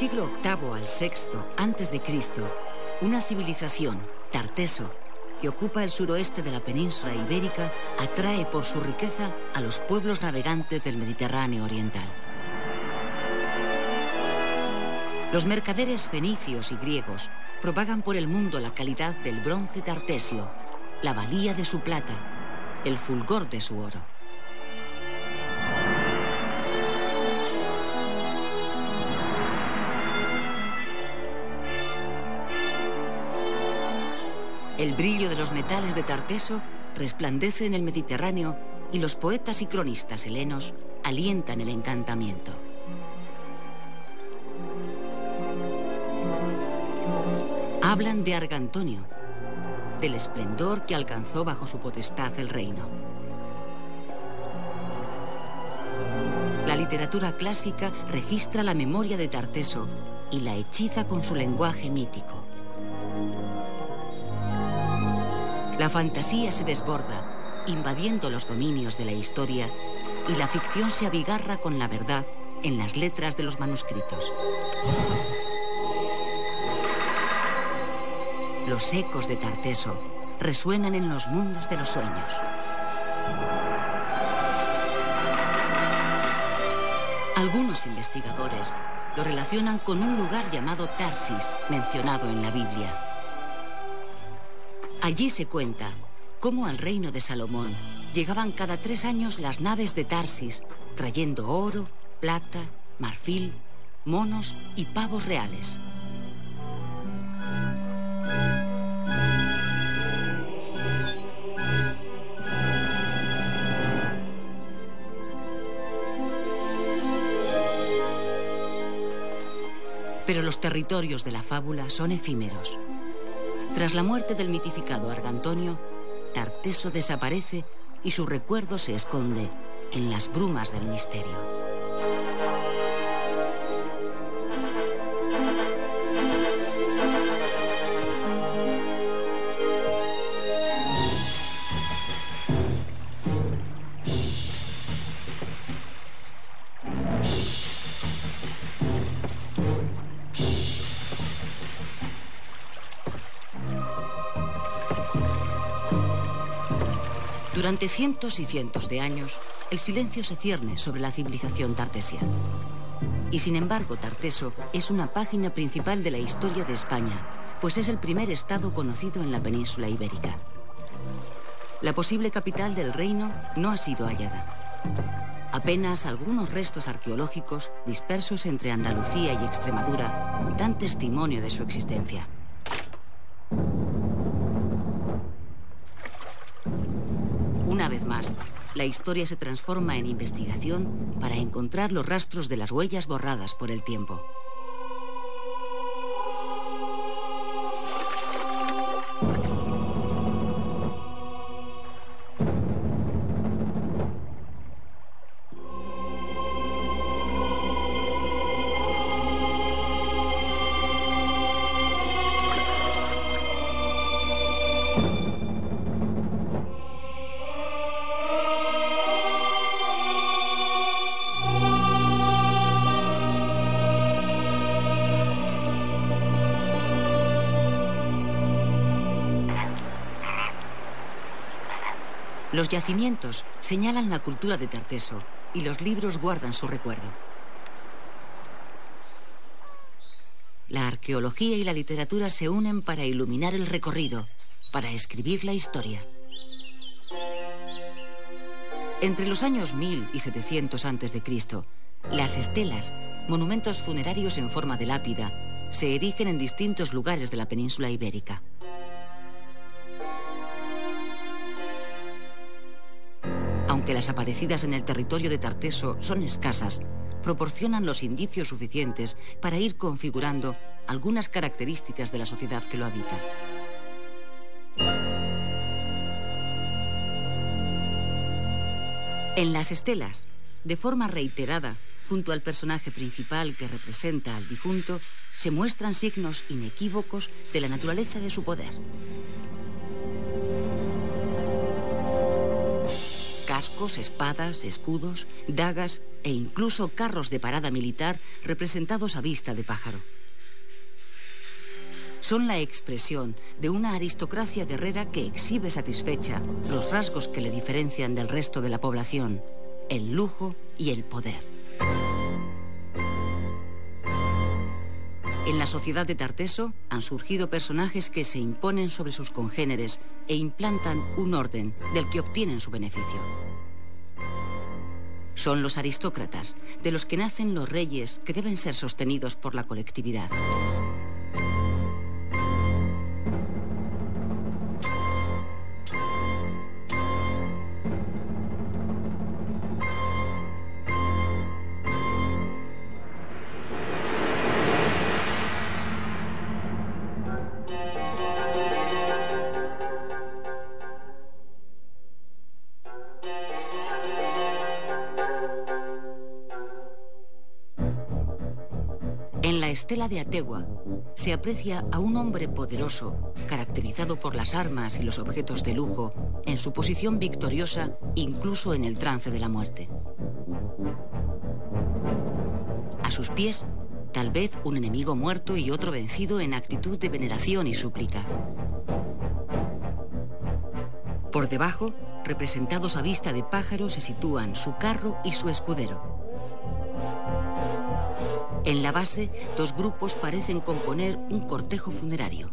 Siglo VIII al VI Cristo, una civilización, Tarteso, que ocupa el suroeste de la península ibérica, atrae por su riqueza a los pueblos navegantes del Mediterráneo oriental. Los mercaderes fenicios y griegos propagan por el mundo la calidad del bronce tartesio, la valía de su plata, el fulgor de su oro. El brillo de los metales de Tarteso resplandece en el Mediterráneo y los poetas y cronistas helenos alientan el encantamiento. Hablan de Argantonio, del esplendor que alcanzó bajo su potestad el reino. La literatura clásica registra la memoria de Tarteso y la hechiza con su lenguaje mítico. La fantasía se desborda, invadiendo los dominios de la historia, y la ficción se abigarra con la verdad en las letras de los manuscritos. Los ecos de Tarteso resuenan en los mundos de los sueños. Algunos investigadores lo relacionan con un lugar llamado Tarsis, mencionado en la Biblia. Allí se cuenta cómo al reino de Salomón llegaban cada tres años las naves de Tarsis, trayendo oro, plata, marfil, monos y pavos reales. Pero los territorios de la fábula son efímeros. Tras la muerte del mitificado Argantonio, Tarteso desaparece y su recuerdo se esconde en las brumas del misterio. Durante cientos y cientos de años, el silencio se cierne sobre la civilización tartesia. Y sin embargo, Tarteso es una página principal de la historia de España, pues es el primer estado conocido en la península ibérica. La posible capital del reino no ha sido hallada. Apenas algunos restos arqueológicos dispersos entre Andalucía y Extremadura dan testimonio de su existencia. La historia se transforma en investigación para encontrar los rastros de las huellas borradas por el tiempo. Yacimientos señalan la cultura de Tarteso y los libros guardan su recuerdo. La arqueología y la literatura se unen para iluminar el recorrido, para escribir la historia. Entre los años 1000 y 700 a.C., las estelas, monumentos funerarios en forma de lápida, se erigen en distintos lugares de la península ibérica. Aunque las aparecidas en el territorio de Tarteso son escasas, proporcionan los indicios suficientes para ir configurando algunas características de la sociedad que lo habita. En las estelas, de forma reiterada, junto al personaje principal que representa al difunto, se muestran signos inequívocos de la naturaleza de su poder. Cascos, espadas, escudos, dagas e incluso carros de parada militar representados a vista de pájaro. Son la expresión de una aristocracia guerrera que exhibe satisfecha los rasgos que le diferencian del resto de la población, el lujo y el poder. En la sociedad de Tarteso han surgido personajes que se imponen sobre sus congéneres e implantan un orden del que obtienen su beneficio. Son los aristócratas, de los que nacen los reyes que deben ser sostenidos por la colectividad. De Ategua se aprecia a un hombre poderoso, caracterizado por las armas y los objetos de lujo, en su posición victoriosa incluso en el trance de la muerte. A sus pies, tal vez un enemigo muerto y otro vencido en actitud de veneración y súplica. Por debajo, representados a vista de pájaro, se sitúan su carro y su escudero. En la base, dos grupos parecen componer un cortejo funerario.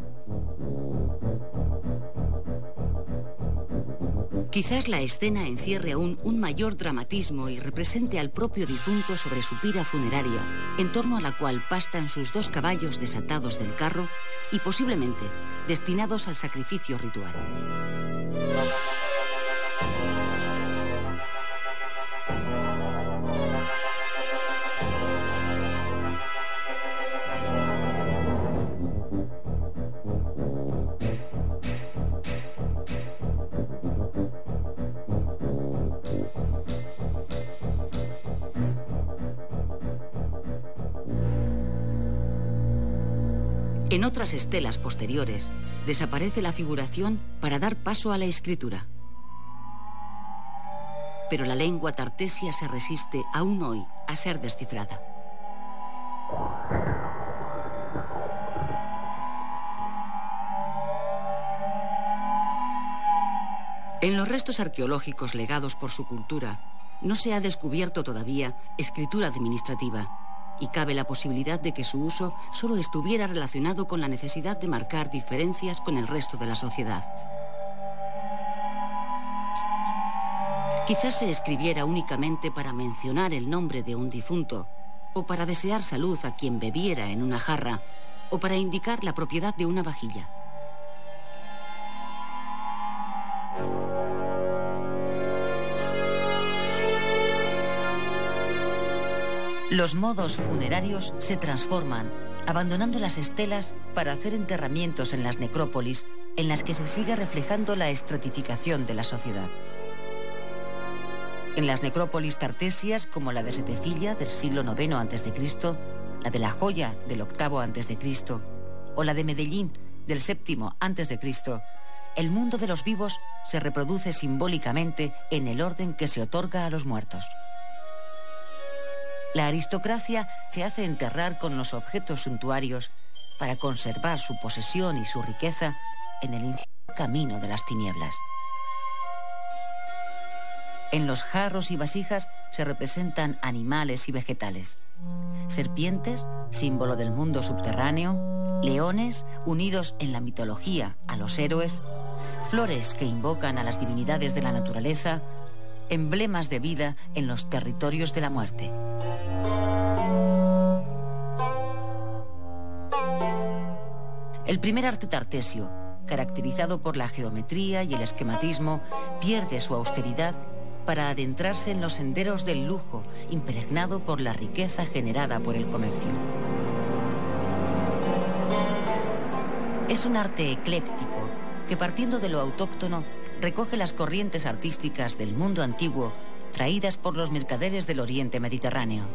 Quizás la escena encierre aún un mayor dramatismo y represente al propio difunto sobre su pira funeraria, en torno a la cual pastan sus dos caballos desatados del carro y posiblemente destinados al sacrificio ritual. Otras estelas posteriores desaparece la figuración para dar paso a la escritura. Pero la lengua tartesia se resiste aún hoy a ser descifrada. En los restos arqueológicos legados por su cultura, no se ha descubierto todavía escritura administrativa, y cabe la posibilidad de que su uso solo estuviera relacionado con la necesidad de marcar diferencias con el resto de la sociedad. Quizás se escribiera únicamente para mencionar el nombre de un difunto, o para desear salud a quien bebiera en una jarra, o para indicar la propiedad de una vajilla. Los modos funerarios se transforman, abandonando las estelas para hacer enterramientos en las necrópolis en las que se sigue reflejando la estratificación de la sociedad. En las necrópolis tartesias, como la de Setefilla del siglo IX a.C., la de La Joya del VIII a.C., o la de Medellín del VII a.C., el mundo de los vivos se reproduce simbólicamente en el orden que se otorga a los muertos. La aristocracia se hace enterrar con los objetos suntuarios para conservar su posesión y su riqueza en el camino de las tinieblas. En los jarros y vasijas se representan animales y vegetales. Serpientes, símbolo del mundo subterráneo, leones, unidos en la mitología a los héroes, flores que invocan a las divinidades de la naturaleza, emblemas de vida en los territorios de la muerte. El primer arte tartesio, caracterizado por la geometría y el esquematismo, pierde su austeridad para adentrarse en los senderos del lujo, impregnado por la riqueza generada por el comercio. Es un arte ecléctico que partiendo de lo autóctono recoge las corrientes artísticas del mundo antiguo traídas por los mercaderes del Oriente Mediterráneo.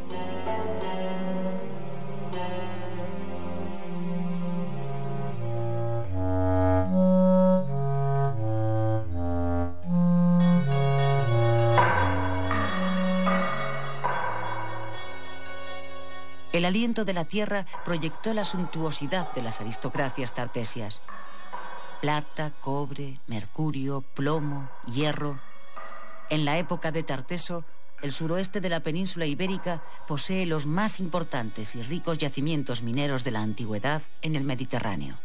El aliento de la tierra proyectó la suntuosidad de las aristocracias tartesias. Plata, cobre, mercurio, plomo, hierro. En la época de Tarteso, el suroeste de la península ibérica posee los más importantes y ricos yacimientos mineros de la antigüedad en el Mediterráneo.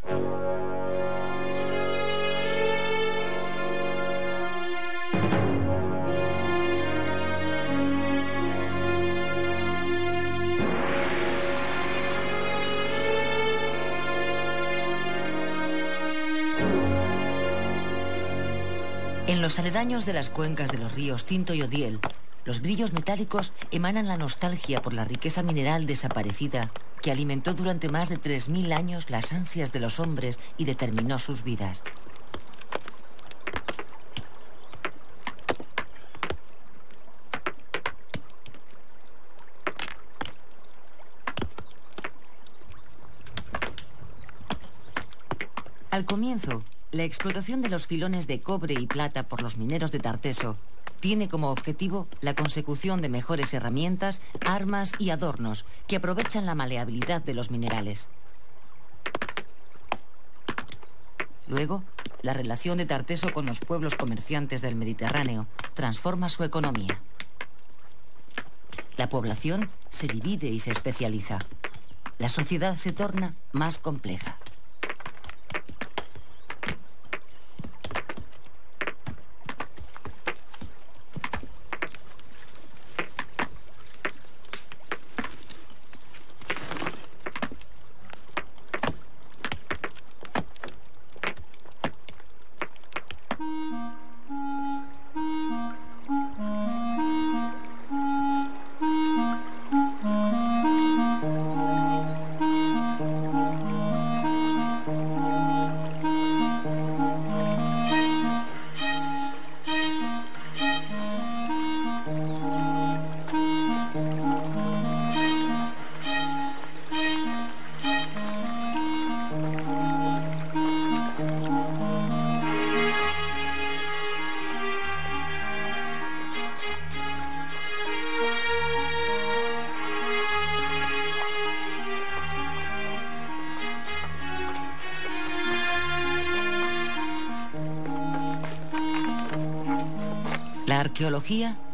Los aledaños de las cuencas de los ríos Tinto y Odiel, los brillos metálicos emanan la nostalgia por la riqueza mineral desaparecida que alimentó durante más de 3.000 años las ansias de los hombres y determinó sus vidas. Al comienzo, la explotación de los filones de cobre y plata por los mineros de Tarteso tiene como objetivo la consecución de mejores herramientas, armas y adornos que aprovechan la maleabilidad de los minerales. Luego, la relación de Tarteso con los pueblos comerciantes del Mediterráneo transforma su economía. La población se divide y se especializa. La sociedad se torna más compleja.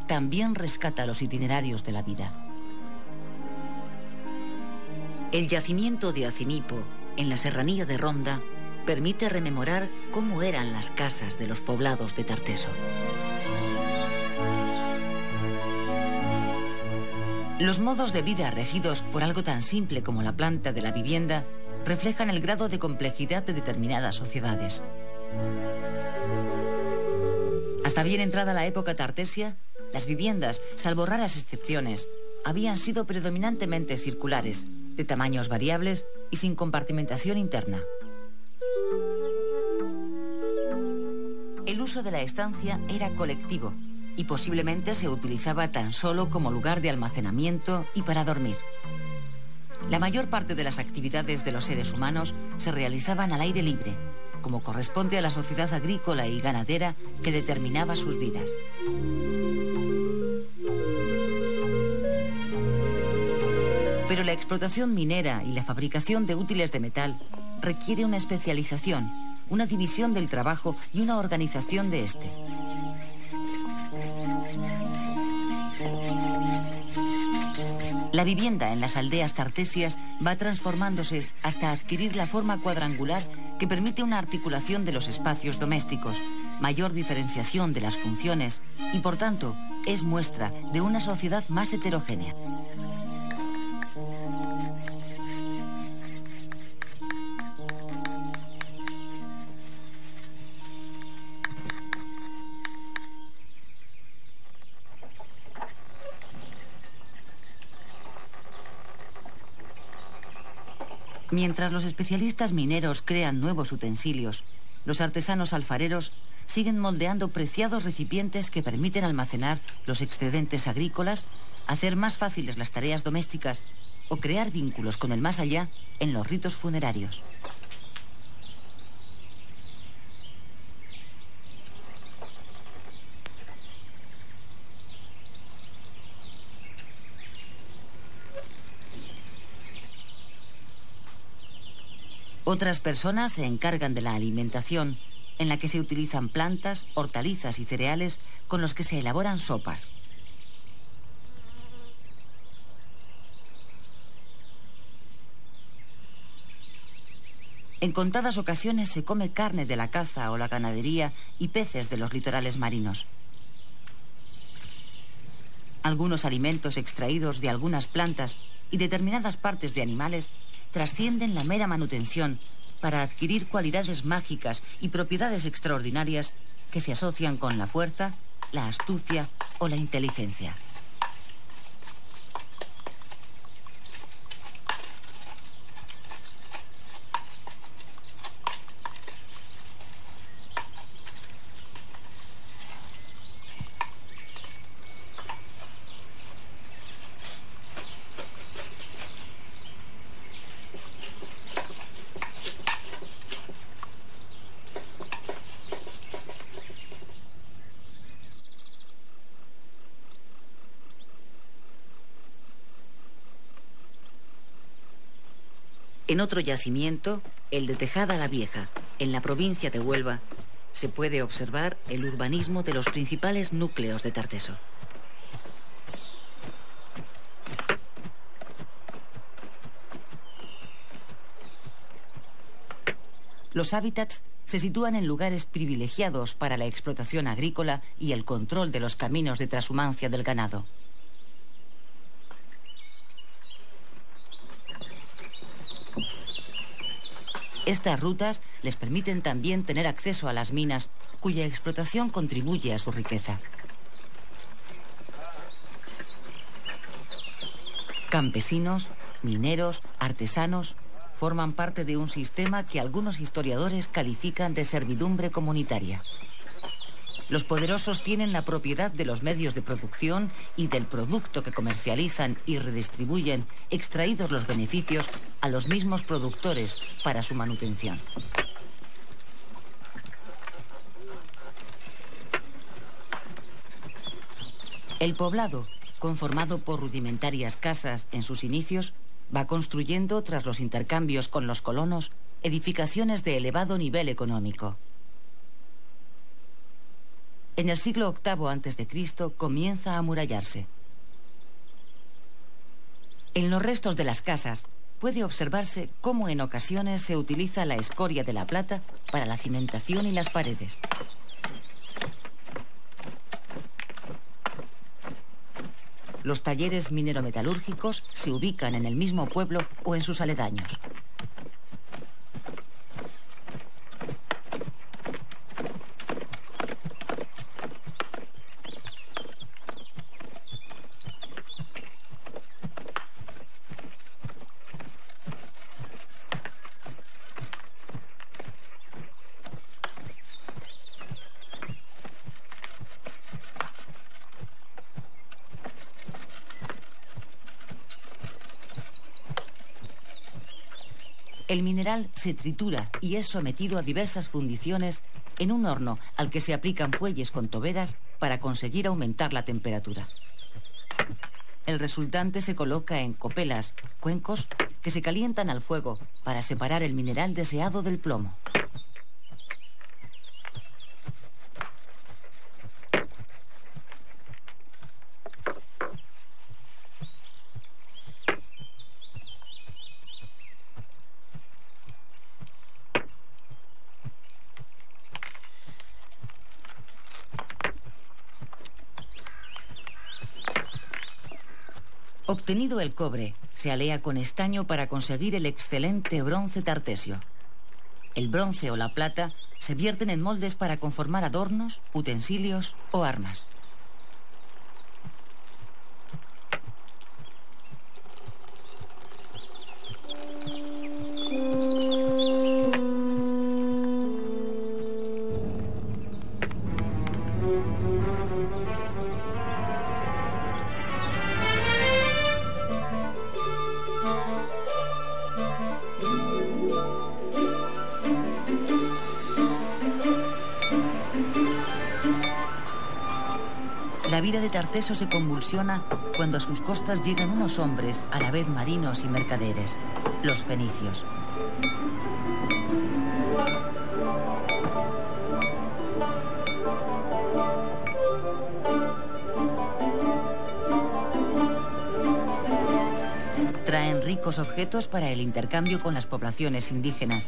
También rescata los itinerarios de la vida. El yacimiento de Acinipo, en la serranía de Ronda, permite rememorar cómo eran las casas de los poblados de Tarteso. Los modos de vida regidos por algo tan simple como la planta de la vivienda reflejan el grado de complejidad de determinadas sociedades. Hasta bien entrada la época tartesia, las viviendas, salvo raras excepciones, habían sido predominantemente circulares, de tamaños variables y sin compartimentación interna. El uso de la estancia era colectivo y posiblemente se utilizaba tan solo como lugar de almacenamiento y para dormir. La mayor parte de las actividades de los seres humanos se realizaban al aire libre, como corresponde a la sociedad agrícola y ganadera que determinaba sus vidas. Pero la explotación minera y la fabricación de útiles de metal requiere una especialización, una división del trabajo y una organización de este. La vivienda en las aldeas tartesias va transformándose hasta adquirir la forma cuadrangular que permite una articulación de los espacios domésticos, mayor diferenciación de las funciones y, por tanto, es muestra de una sociedad más heterogénea. Mientras los especialistas mineros crean nuevos utensilios, los artesanos alfareros siguen moldeando preciados recipientes que permiten almacenar los excedentes agrícolas, hacer más fáciles las tareas domésticas o crear vínculos con el más allá en los ritos funerarios. Otras personas se encargan de la alimentación, en la que se utilizan plantas, hortalizas y cereales con los que se elaboran sopas. En contadas ocasiones se come carne de la caza o la ganadería y peces de los litorales marinos. Algunos alimentos extraídos de algunas plantas y determinadas partes de animales trascienden la mera manutención para adquirir cualidades mágicas y propiedades extraordinarias que se asocian con la fuerza, la astucia o la inteligencia. En otro yacimiento, el de Tejada la Vieja, en la provincia de Huelva, se puede observar el urbanismo de los principales núcleos de Tarteso. Los hábitats se sitúan en lugares privilegiados para la explotación agrícola y el control de los caminos de transhumancia del ganado. Estas rutas les permiten también tener acceso a las minas, cuya explotación contribuye a su riqueza. Campesinos, mineros, artesanos forman parte de un sistema que algunos historiadores califican de servidumbre comunitaria. Los poderosos tienen la propiedad de los medios de producción y del producto que comercializan y redistribuyen, extraídos los beneficios a los mismos productores para su manutención. El poblado, conformado por rudimentarias casas en sus inicios, va construyendo, tras los intercambios con los colonos, edificaciones de elevado nivel económico. En el siglo VIII a.C. comienza a amurallarse. En los restos de las casas puede observarse cómo en ocasiones se utiliza la escoria de la plata para la cimentación y las paredes. Los talleres minerometalúrgicos se ubican en el mismo pueblo o en sus aledaños. El se tritura y es sometido a diversas fundiciones en un horno al que se aplican fuelles con toberas para conseguir aumentar la temperatura. El resultante se coloca en copelas, cuencos, que se calientan al fuego para separar el mineral deseado del plomo. Obtenido el cobre, se alea con estaño para conseguir el excelente bronce tartesio. El bronce o la plata se vierten en moldes para conformar adornos, utensilios o armas. gigante Arteso se convulsiona cuando a sus costas llegan unos hombres, a la vez marinos y mercaderes, los fenicios. Traen ricos objetos para el intercambio con las poblaciones indígenas,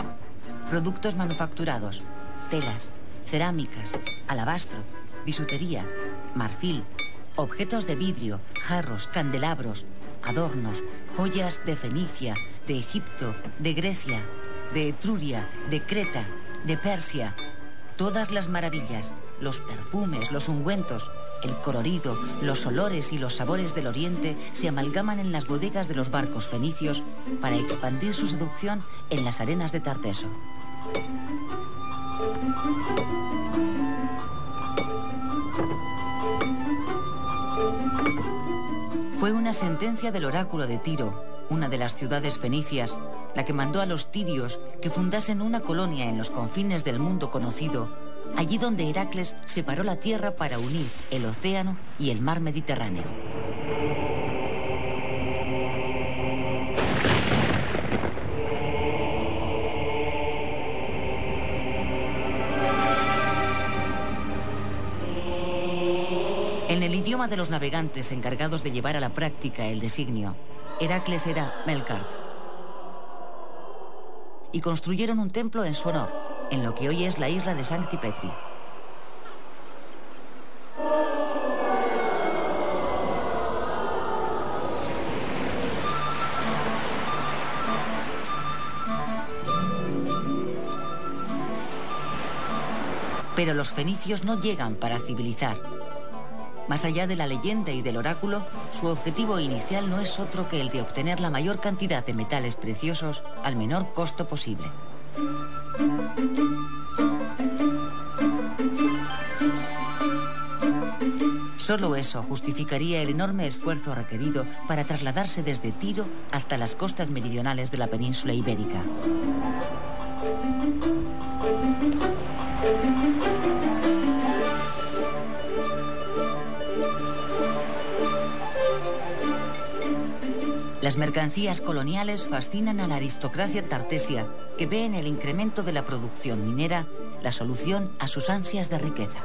productos manufacturados, telas, cerámicas, alabastro, bisutería, marfil, objetos de vidrio, jarros, candelabros, adornos, joyas de Fenicia, de Egipto, de Grecia, de Etruria, de Creta, de Persia, todas las maravillas, los perfumes, los ungüentos, el colorido, los olores y los sabores del oriente se amalgaman en las bodegas de los barcos fenicios para expandir su seducción en las arenas de Tarteso. Fue una sentencia del oráculo de Tiro, una de las ciudades fenicias, la que mandó a los tirios que fundasen una colonia en los confines del mundo conocido, allí donde Heracles separó la tierra para unir el océano y el mar Mediterráneo. Idioma de los navegantes encargados de llevar a la práctica el designio, Heracles era Melkart. Y construyeron un templo en su honor, en lo que hoy es la isla de Sancti Petri. Pero los fenicios no llegan para civilizar, más allá de la leyenda y del oráculo, su objetivo inicial no es otro que el de obtener la mayor cantidad de metales preciosos al menor costo posible. Solo eso justificaría el enorme esfuerzo requerido para trasladarse desde Tiro hasta las costas meridionales de la península ibérica. Las mercancías coloniales fascinan a la aristocracia tartesia, que ve en el incremento de la producción minera la solución a sus ansias de riqueza.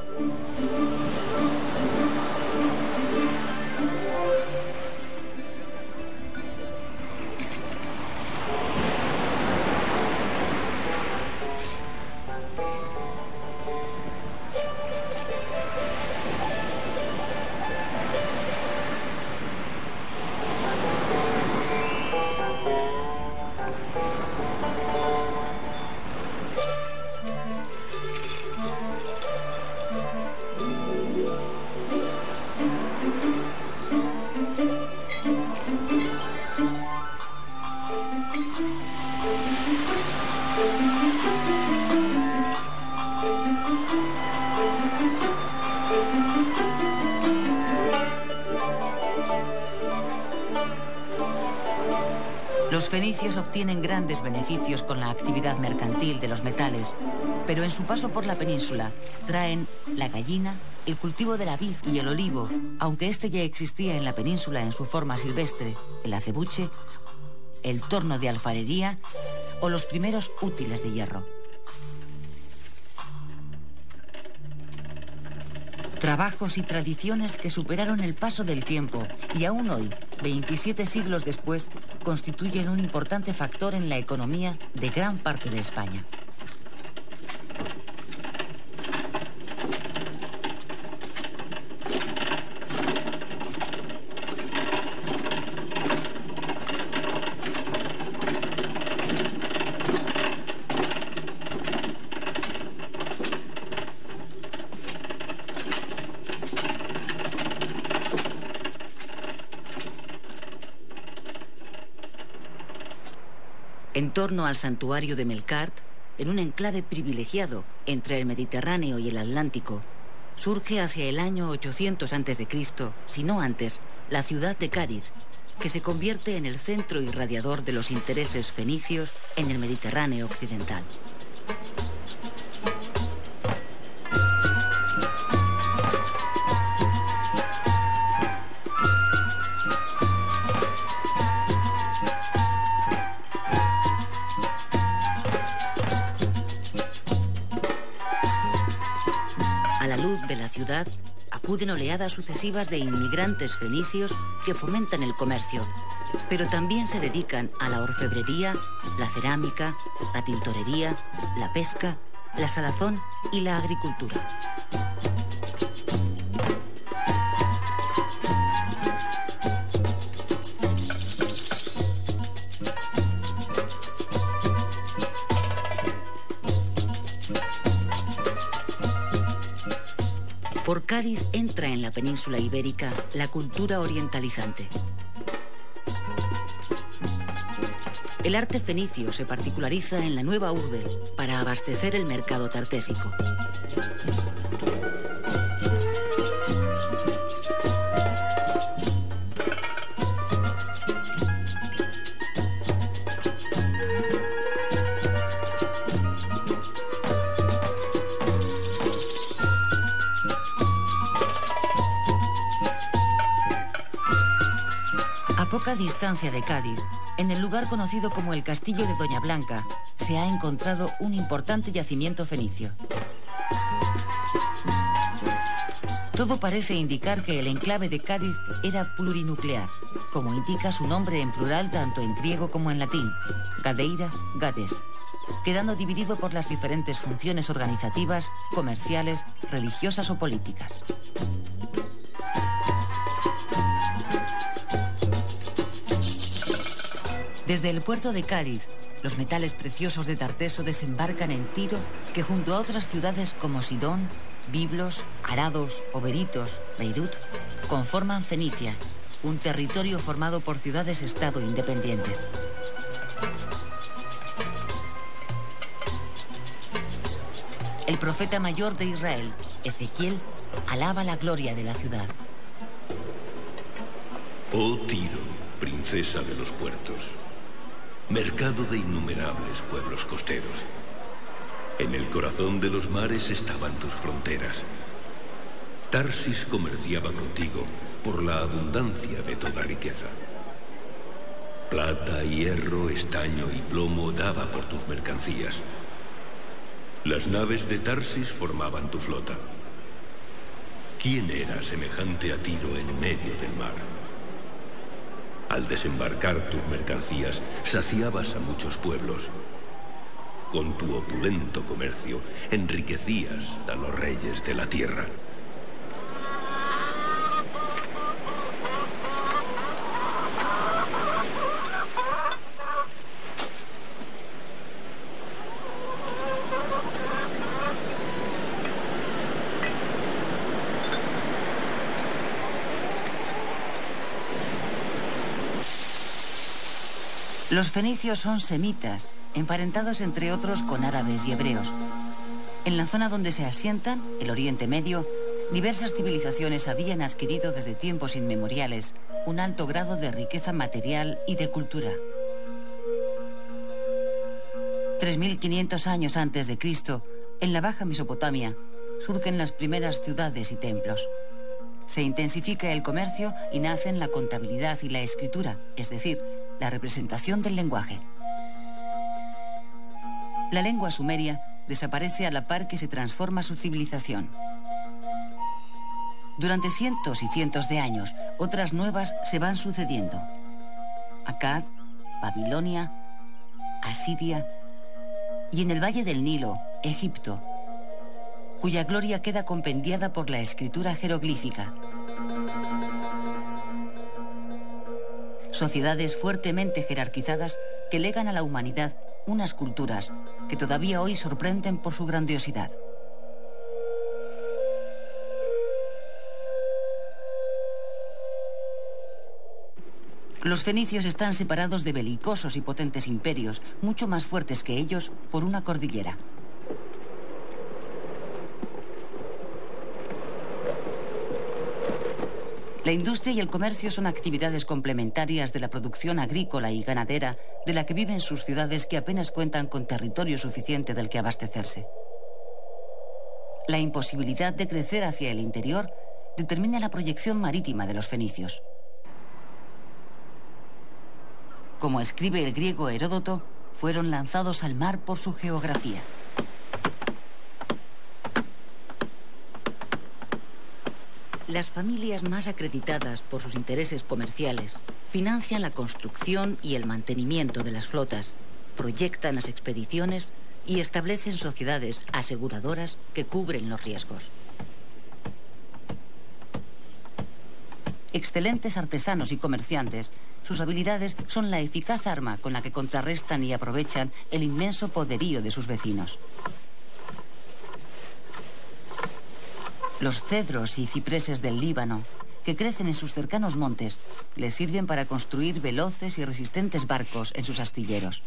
Obtienen grandes beneficios con la actividad mercantil de los metales, pero en su paso por la península traen la gallina, el cultivo de la vid y el olivo, aunque este ya existía en la península en su forma silvestre, el acebuche, el torno de alfarería o los primeros útiles de hierro. Trabajos y tradiciones que superaron el paso del tiempo y aún hoy, 27 siglos después, constituyen un importante factor en la economía de gran parte de España. En torno al santuario de Melkart, en un enclave privilegiado entre el Mediterráneo y el Atlántico, surge hacia el año 800 a.C., si no antes, la ciudad de Cádiz, que se convierte en el centro irradiador de los intereses fenicios en el Mediterráneo occidental. Acuden oleadas sucesivas de inmigrantes fenicios que fomentan el comercio, pero también se dedican a la orfebrería, la cerámica, la tintorería, la pesca, la salazón y la agricultura. Cádiz entra en la península ibérica la cultura orientalizante. El arte fenicio se particulariza en la nueva urbe para abastecer el mercado tartésico. Distancia de Cádiz, en el lugar conocido como el Castillo de Doña Blanca, se ha encontrado un importante yacimiento fenicio. Todo parece indicar que el enclave de Cádiz era plurinuclear, como indica su nombre en plural tanto en griego como en latín, Gadeira, Gades, quedando dividido por las diferentes funciones organizativas, comerciales, religiosas o políticas. Desde el puerto de Cádiz, los metales preciosos de Tarteso desembarcan en Tiro, que junto a otras ciudades como Sidón, Biblos, Arados, Oberitos, Beirut, conforman Fenicia, un territorio formado por ciudades-estado independientes. El profeta mayor de Israel, Ezequiel, alaba la gloria de la ciudad. Oh Tiro, princesa de los puertos mercado de innumerables pueblos costeros. En el corazón de los mares estaban tus fronteras. Tarsis comerciaba contigo por la abundancia de toda riqueza. Plata, hierro, estaño y plomo daba por tus mercancías. Las naves de Tarsis formaban tu flota. ¿Quién era semejante a Tiro en medio del mar? Al desembarcar tus mercancías, saciabas a muchos pueblos. Con tu opulento comercio, enriquecías a los reyes de la tierra. Los fenicios son semitas, emparentados entre otros con árabes y hebreos. En la zona donde se asientan, el Oriente Medio, diversas civilizaciones habían adquirido desde tiempos inmemoriales un alto grado de riqueza material y de cultura. 3.500 años antes de Cristo, en la Baja Mesopotamia, surgen las primeras ciudades y templos. Se intensifica el comercio y nacen la contabilidad y la escritura, es decir, la representación del lenguaje. La lengua sumeria desaparece a la par que se transforma su civilización. Durante cientos y cientos de años, otras nuevas se van sucediendo. Akkad, Babilonia, Asiria y en el Valle del Nilo, Egipto, cuya gloria queda compendiada por la escritura jeroglífica. Sociedades fuertemente jerarquizadas que legan a la humanidad unas culturas que todavía hoy sorprenden por su grandiosidad. Los fenicios están separados de belicosos y potentes imperios, mucho más fuertes que ellos, por una cordillera. La industria y el comercio son actividades complementarias de la producción agrícola y ganadera de la que viven sus ciudades que apenas cuentan con territorio suficiente del que abastecerse. La imposibilidad de crecer hacia el interior determina la proyección marítima de los fenicios. Como escribe el griego Heródoto, fueron lanzados al mar por su geografía. Las familias más acreditadas por sus intereses comerciales financian la construcción y el mantenimiento de las flotas, proyectan las expediciones y establecen sociedades aseguradoras que cubren los riesgos. Excelentes artesanos y comerciantes, sus habilidades son la eficaz arma con la que contrarrestan y aprovechan el inmenso poderío de sus vecinos. Los cedros y cipreses del Líbano, que crecen en sus cercanos montes, les sirven para construir veloces y resistentes barcos en sus astilleros.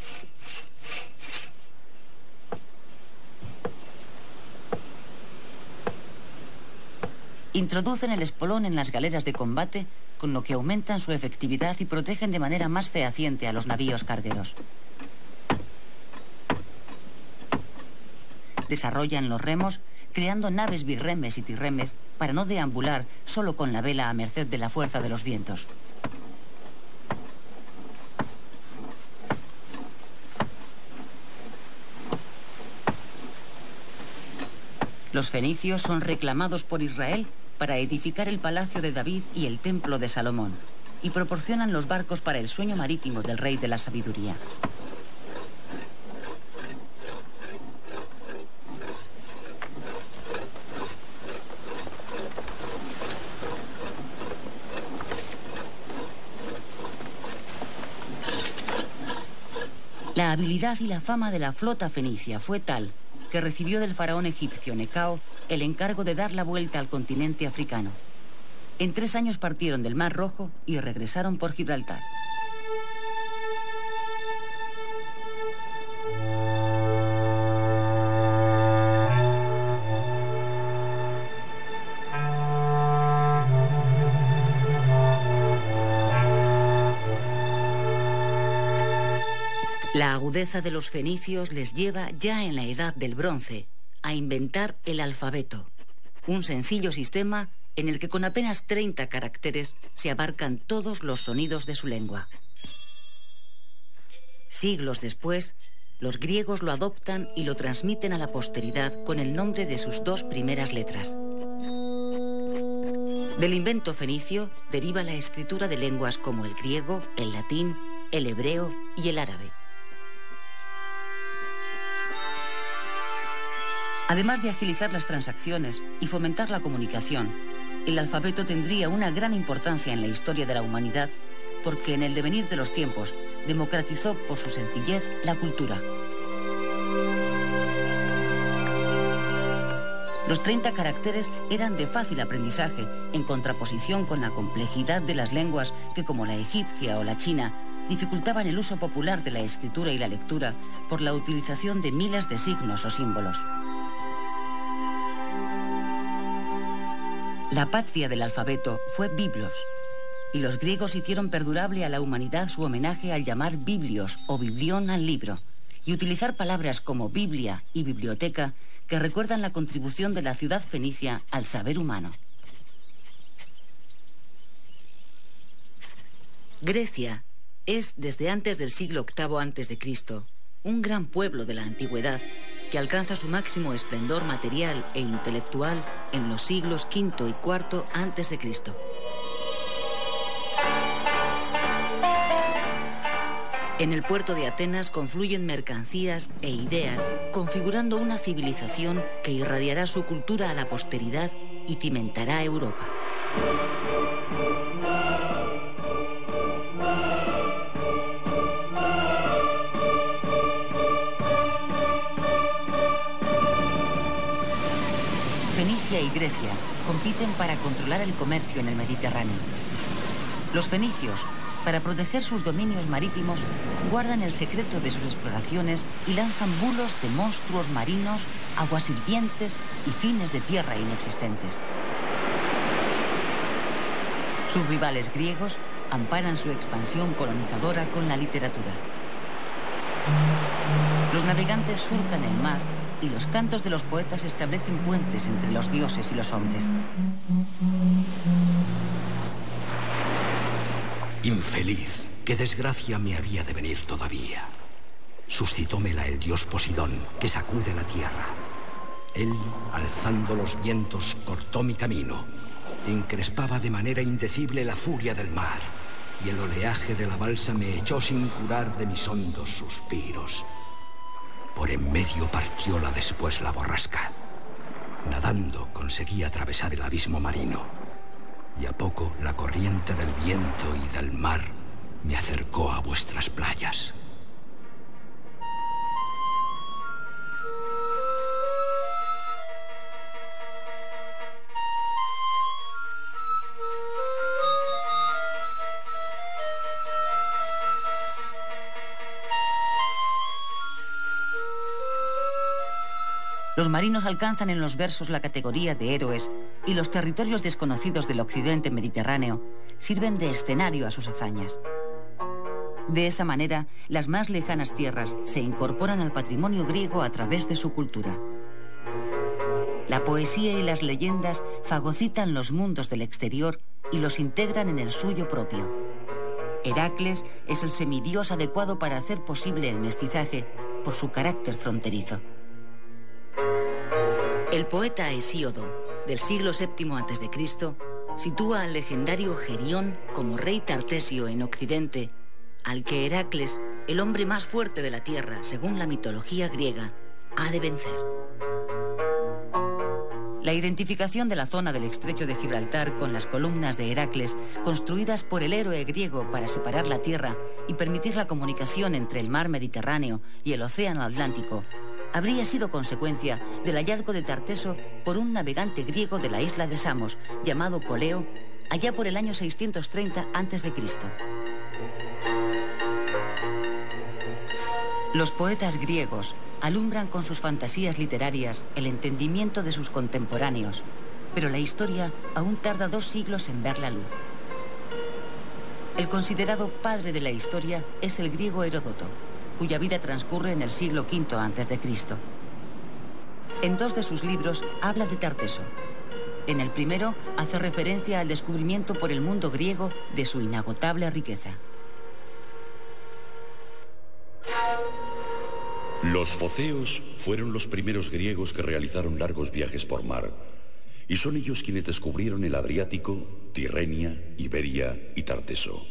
Introducen el espolón en las galeras de combate, con lo que aumentan su efectividad y protegen de manera más fehaciente a los navíos cargueros. Desarrollan los remos creando naves birremes y tirremes para no deambular solo con la vela a merced de la fuerza de los vientos. Los fenicios son reclamados por Israel para edificar el palacio de David y el templo de Salomón, y proporcionan los barcos para el sueño marítimo del rey de la sabiduría. La habilidad y la fama de la flota fenicia fue tal que recibió del faraón egipcio Necao el encargo de dar la vuelta al continente africano. En tres años partieron del Mar Rojo y regresaron por Gibraltar. La agudeza de los fenicios les lleva ya en la edad del bronce a inventar el alfabeto, un sencillo sistema en el que con apenas 30 caracteres se abarcan todos los sonidos de su lengua. Siglos después, los griegos lo adoptan y lo transmiten a la posteridad con el nombre de sus dos primeras letras. Del invento fenicio deriva la escritura de lenguas como el griego, el latín, el hebreo y el árabe. Además de agilizar las transacciones y fomentar la comunicación, el alfabeto tendría una gran importancia en la historia de la humanidad porque en el devenir de los tiempos democratizó por su sencillez la cultura. Los 30 caracteres eran de fácil aprendizaje, en contraposición con la complejidad de las lenguas que, como la egipcia o la china, dificultaban el uso popular de la escritura y la lectura por la utilización de miles de signos o símbolos. La patria del alfabeto fue Biblos, y los griegos hicieron perdurable a la humanidad su homenaje al llamar Biblios o Biblión al libro, y utilizar palabras como Biblia y biblioteca que recuerdan la contribución de la ciudad fenicia al saber humano. Grecia es, desde antes del siglo VIII a.C., un gran pueblo de la antigüedad que alcanza su máximo esplendor material e intelectual en los siglos V y IV antes de Cristo. En el puerto de Atenas confluyen mercancías e ideas, configurando una civilización que irradiará su cultura a la posteridad y cimentará Europa. Y Grecia compiten para controlar el comercio en el Mediterráneo. Los fenicios, para proteger sus dominios marítimos, guardan el secreto de sus exploraciones y lanzan bulos de monstruos marinos, aguas hirvientes y fines de tierra inexistentes. Sus rivales griegos amparan su expansión colonizadora con la literatura. Los navegantes surcan el mar y los cantos de los poetas establecen puentes entre los dioses y los hombres. Infeliz, qué desgracia me había de venir todavía. Suscitómela el dios Posidón, que sacude la tierra. Él, alzando los vientos, cortó mi camino. encrespaba de manera indecible la furia del mar, y el oleaje de la balsa me echó sin curar de mis hondos suspiros. Por en medio partióla después la borrasca. Nadando conseguí atravesar el abismo marino, y a poco la corriente del viento y del mar me acercó a vuestras playas. Los marinos alcanzan en los versos la categoría de héroes y los territorios desconocidos del occidente mediterráneo sirven de escenario a sus hazañas. De esa manera, las más lejanas tierras se incorporan al patrimonio griego a través de su cultura. La poesía y las leyendas fagocitan los mundos del exterior y los integran en el suyo propio. Heracles es el semidios adecuado para hacer posible el mestizaje por su carácter fronterizo. El poeta Hesíodo, del siglo VII a.C., sitúa al legendario Gerión como rey tartesio en Occidente, al que Heracles, el hombre más fuerte de la tierra según la mitología griega, ha de vencer. La identificación de la zona del estrecho de Gibraltar con las columnas de Heracles, construidas por el héroe griego para separar la tierra y permitir la comunicación entre el mar Mediterráneo y el océano Atlántico, habría sido consecuencia del hallazgo de Tarteso por un navegante griego de la isla de Samos, llamado Coleo, allá por el año 630 a.C. Los poetas griegos alumbran con sus fantasías literarias el entendimiento de sus contemporáneos, pero la historia aún tarda dos siglos en ver la luz. El considerado padre de la historia es el griego Heródoto, cuya vida transcurre en el siglo V a.C. En dos de sus libros habla de Tarteso. En el primero hace referencia al descubrimiento por el mundo griego de su inagotable riqueza. Los foceos fueron los primeros griegos que realizaron largos viajes por mar, y son ellos quienes descubrieron el Adriático, Tirrenia, Iberia y Tarteso.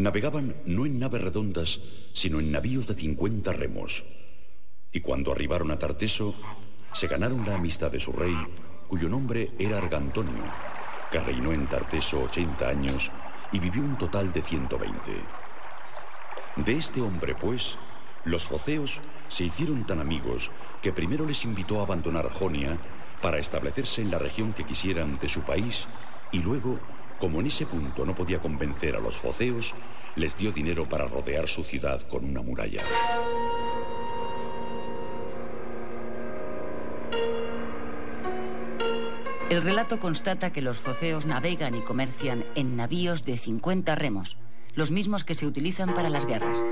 Navegaban no en naves redondas, sino en navíos de 50 remos. Y cuando arribaron a Tarteso, se ganaron la amistad de su rey, cuyo nombre era Argantonio, que reinó en Tarteso 80 años y vivió un total de 120. De este hombre, pues, los foceos se hicieron tan amigos que primero les invitó a abandonar Jonia para establecerse en la región que quisieran de su país y luego como en ese punto no podía convencer a los foceos, les dio dinero para rodear su ciudad con una muralla. El relato constata que los foceos navegan y comercian en navíos de 50 remos, los mismos que se utilizan para las guerras.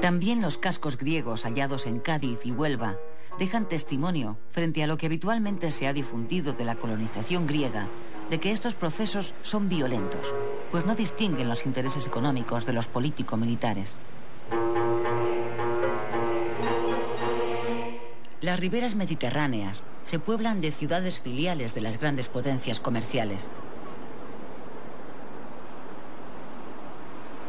También los cascos griegos hallados en Cádiz y Huelva dejan testimonio frente a lo que habitualmente se ha difundido de la colonización griega de que estos procesos son violentos, pues no distinguen los intereses económicos de los político-militares. Las riberas mediterráneas se pueblan de ciudades filiales de las grandes potencias comerciales.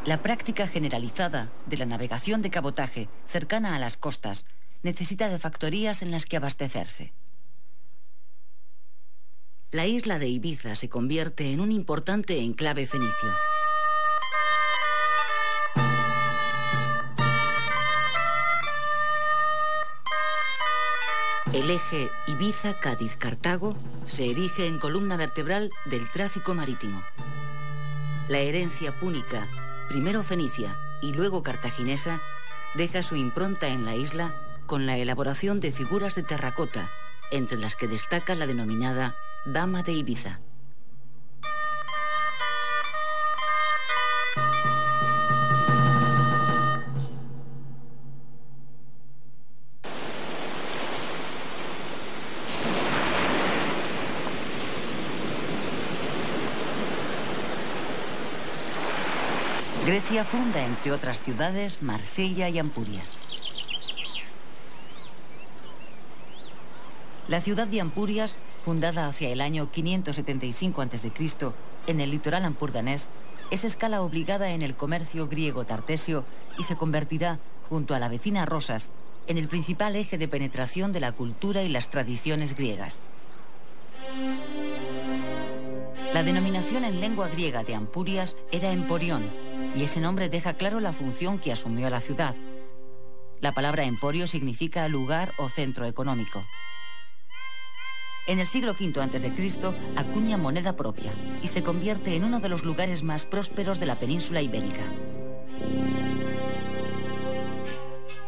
La práctica generalizada de la navegación de cabotaje cercana a las costas necesita de factorías en las que abastecerse la isla de Ibiza se convierte en un importante enclave fenicio. El eje Ibiza-Cádiz-Cartago se erige en columna vertebral del tráfico marítimo. La herencia púnica, primero fenicia y luego cartaginesa, deja su impronta en la isla con la elaboración de figuras de terracota, entre las que destaca la denominada Dama de Ibiza. Grecia funda, entre otras ciudades, Marsella y Ampurias. La ciudad de Ampurias fundada hacia el año 575 a.C. en el litoral ampurdanés, es escala obligada en el comercio griego tartesio y se convertirá, junto a la vecina Rosas, en el principal eje de penetración de la cultura y las tradiciones griegas. La denominación en lengua griega de Ampurias era Emporión, y ese nombre deja claro la función que asumió la ciudad. La palabra emporio significa lugar o centro económico. En el siglo V a.C. acuña moneda propia y se convierte en uno de los lugares más prósperos de la península ibérica.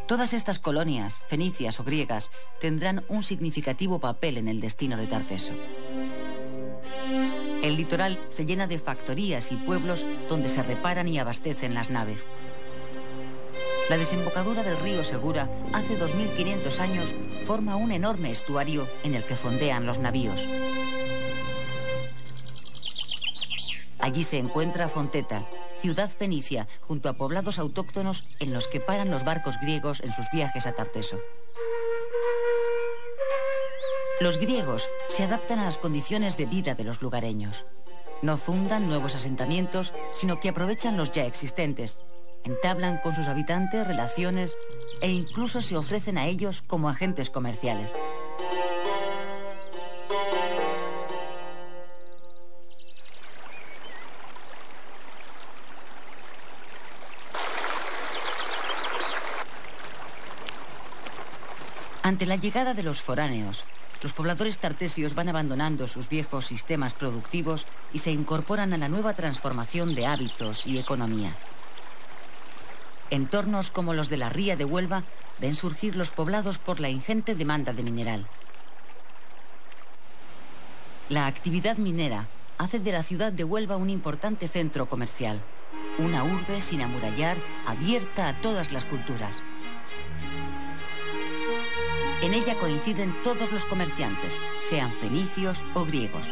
Todas estas colonias, fenicias o griegas, tendrán un significativo papel en el destino de Tarteso. El litoral se llena de factorías y pueblos donde se reparan y abastecen las naves. La desembocadura del río Segura, hace 2.500 años, forma un enorme estuario en el que fondean los navíos. Allí se encuentra Fonteta, ciudad fenicia, junto a poblados autóctonos en los que paran los barcos griegos en sus viajes a Tarteso. Los griegos se adaptan a las condiciones de vida de los lugareños. No fundan nuevos asentamientos, sino que aprovechan los ya existentes, entablan con sus habitantes relaciones e incluso se ofrecen a ellos como agentes comerciales. Ante la llegada de los foráneos, los pobladores tartesios van abandonando sus viejos sistemas productivos y se incorporan a la nueva transformación de hábitos y economía. Entornos como los de la ría de Huelva ven surgir los poblados por la ingente demanda de mineral. La actividad minera hace de la ciudad de Huelva un importante centro comercial, una urbe sin amurallar, abierta a todas las culturas. En ella coinciden todos los comerciantes, sean fenicios o griegos.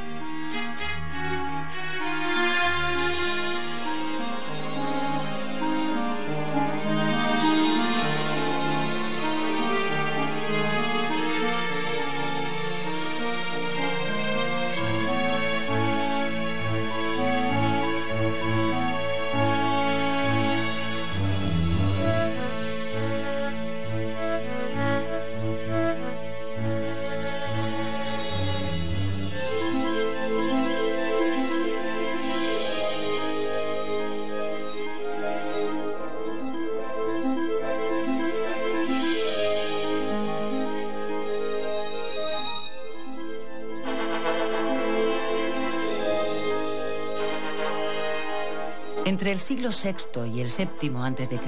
Entre el siglo VI y el VII a.C.,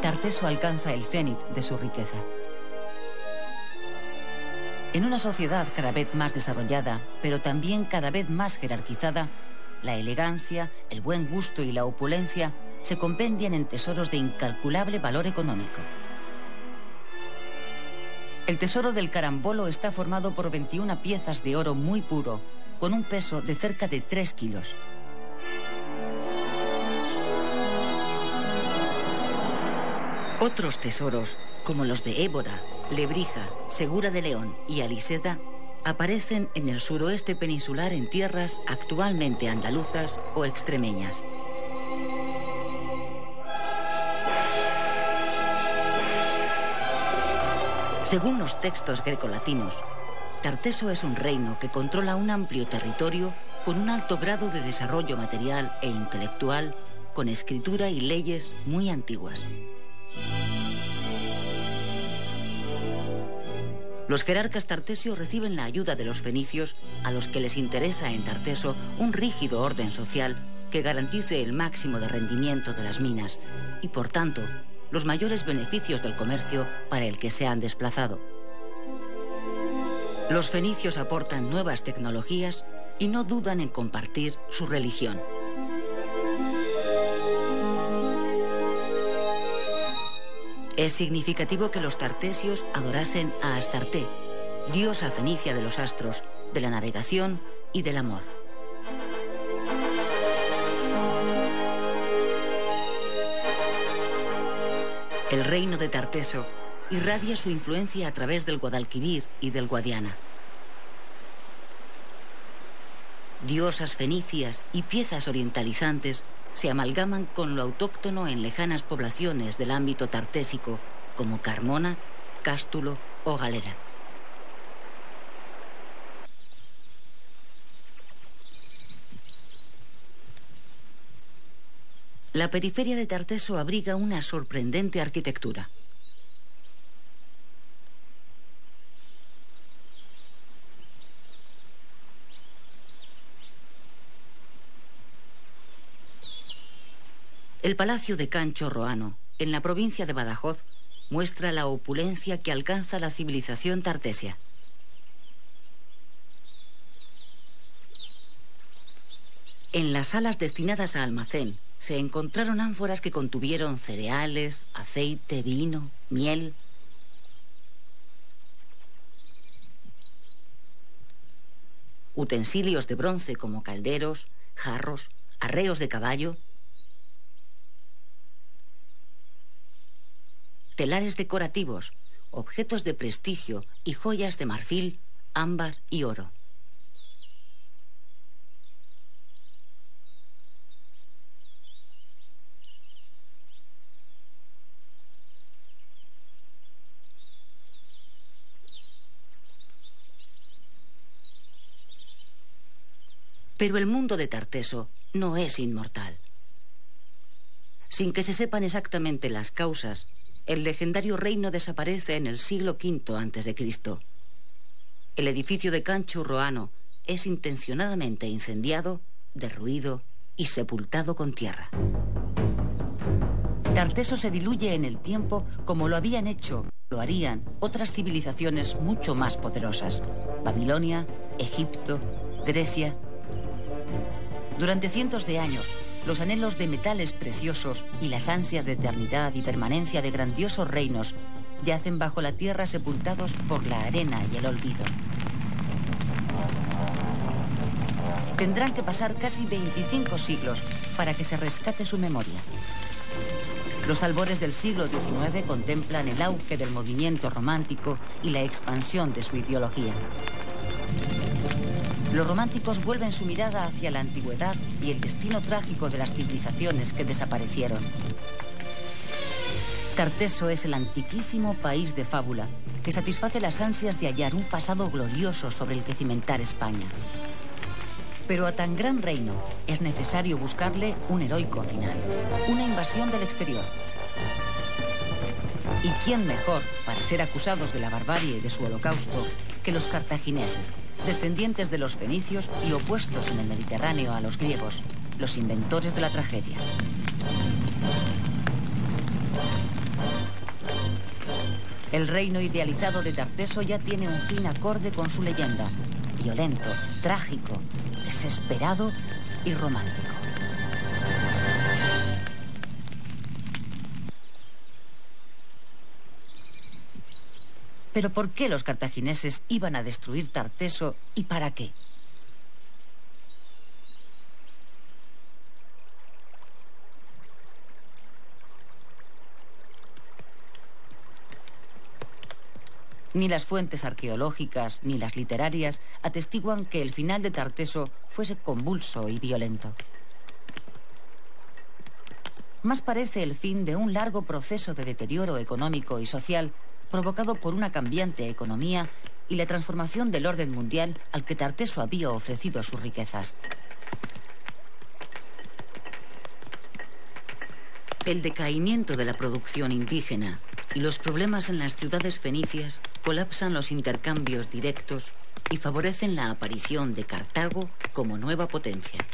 Tarteso alcanza el cenit de su riqueza. En una sociedad cada vez más desarrollada, pero también cada vez más jerarquizada, la elegancia, el buen gusto y la opulencia se compendian en tesoros de incalculable valor económico. El tesoro del carambolo está formado por 21 piezas de oro muy puro, con un peso de cerca de 3 kilos. Otros tesoros, como los de Ébora, Lebrija, Segura de León y Aliseda, aparecen en el suroeste peninsular en tierras actualmente andaluzas o extremeñas. Según los textos grecolatinos, Tarteso es un reino que controla un amplio territorio con un alto grado de desarrollo material e intelectual, con escritura y leyes muy antiguas. Los jerarcas tartesios reciben la ayuda de los fenicios, a los que les interesa en Tarteso un rígido orden social que garantice el máximo de rendimiento de las minas y, por tanto, los mayores beneficios del comercio para el que se han desplazado. Los fenicios aportan nuevas tecnologías y no dudan en compartir su religión. Es significativo que los tartesios adorasen a Astarte, diosa fenicia de los astros, de la navegación y del amor. El reino de Tarteso irradia su influencia a través del Guadalquivir y del Guadiana. diosas fenicias y piezas orientalizantes se amalgaman con lo autóctono en lejanas poblaciones del ámbito tartésico como Carmona, Cástulo o Galera. La periferia de Tarteso abriga una sorprendente arquitectura. El Palacio de Cancho Roano, en la provincia de Badajoz, muestra la opulencia que alcanza la civilización tartesia. En las salas destinadas a almacén se encontraron ánforas que contuvieron cereales, aceite, vino, miel. Utensilios de bronce como calderos, jarros, arreos de caballo, telares decorativos, objetos de prestigio y joyas de marfil, ámbar y oro. Pero el mundo de Tarteso no es inmortal. Sin que se sepan exactamente las causas, el legendario reino desaparece en el siglo V a.C. El edificio de Cancho Roano es intencionadamente incendiado, derruido y sepultado con tierra. Tarteso se diluye en el tiempo como lo habían hecho, lo harían otras civilizaciones mucho más poderosas. Babilonia, Egipto, Grecia. Durante cientos de años, los anhelos de metales preciosos y las ansias de eternidad y permanencia de grandiosos reinos yacen bajo la tierra sepultados por la arena y el olvido. Tendrán que pasar casi 25 siglos para que se rescate su memoria. Los albores del siglo XIX contemplan el auge del movimiento romántico y la expansión de su ideología. Los románticos vuelven su mirada hacia la antigüedad y el destino trágico de las civilizaciones que desaparecieron. Tarteso es el antiquísimo país de fábula que satisface las ansias de hallar un pasado glorioso sobre el que cimentar España. Pero a tan gran reino es necesario buscarle un heroico final, una invasión del exterior. ¿Y quién mejor para ser acusados de la barbarie de su holocausto que los cartagineses, descendientes de los fenicios y opuestos en el Mediterráneo a los griegos, los inventores de la tragedia. El reino idealizado de Tarteso ya tiene un fin acorde con su leyenda, violento, trágico, desesperado y romántico. Pero ¿por qué los cartagineses iban a destruir Tarteso y para qué? Ni las fuentes arqueológicas ni las literarias atestiguan que el final de Tarteso fuese convulso y violento. Más parece el fin de un largo proceso de deterioro económico y social provocado por una cambiante economía y la transformación del orden mundial al que Tarteso había ofrecido sus riquezas. El decaimiento de la producción indígena y los problemas en las ciudades fenicias colapsan los intercambios directos y favorecen la aparición de Cartago como nueva potencia.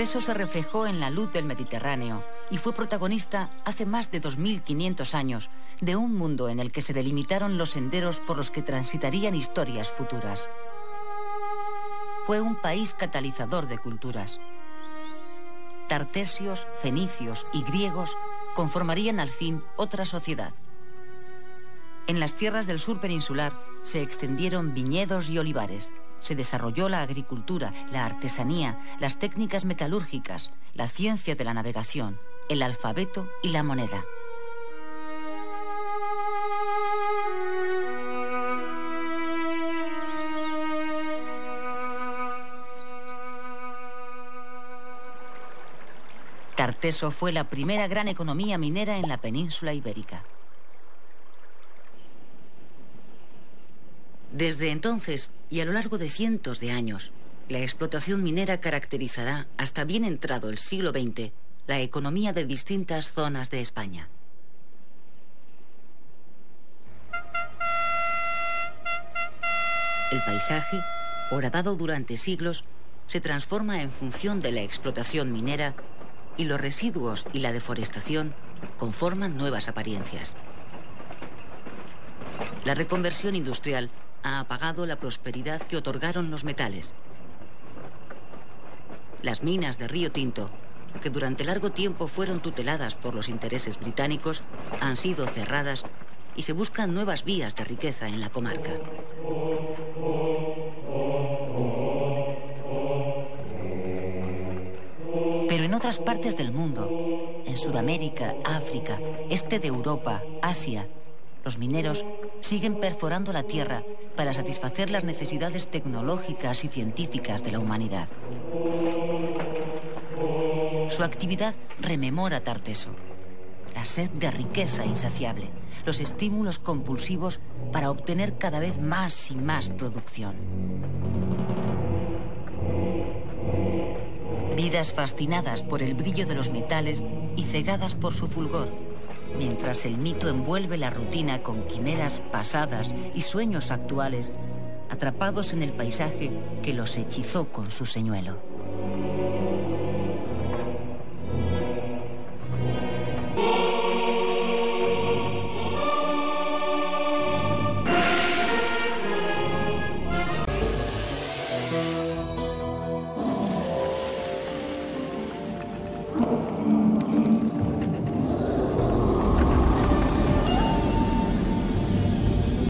Tarteso se reflejó en la luz del Mediterráneo y fue protagonista hace más de 2.500 años de un mundo en el que se delimitaron los senderos por los que transitarían historias futuras. Fue un país catalizador de culturas. Tartesios, fenicios y griegos conformarían al fin otra sociedad. En las tierras del sur peninsular se extendieron viñedos y olivares, se desarrolló la agricultura, la artesanía, las técnicas metalúrgicas, la ciencia de la navegación, el alfabeto y la moneda. Tarteso fue la primera gran economía minera en la península ibérica. Desde entonces, y a lo largo de cientos de años, la explotación minera caracterizará, hasta bien entrado el siglo XX, la economía de distintas zonas de España. El paisaje, horadado durante siglos, se transforma en función de la explotación minera y los residuos y la deforestación conforman nuevas apariencias. La reconversión industrial ha apagado la prosperidad que otorgaron los metales. Las minas de Río Tinto, que durante largo tiempo fueron tuteladas por los intereses británicos, han sido cerradas y se buscan nuevas vías de riqueza en la comarca. Pero en otras partes del mundo, en Sudamérica, África, este de Europa, Asia, los mineros siguen perforando la tierra para satisfacer las necesidades tecnológicas y científicas de la humanidad. Su actividad rememora Tarteso, la sed de riqueza insaciable, los estímulos compulsivos para obtener cada vez más y más producción. Vidas fascinadas por el brillo de los metales y cegadas por su fulgor, mientras el mito envuelve la rutina con quimeras pasadas y sueños actuales, atrapados en el paisaje que los hechizó con su señuelo.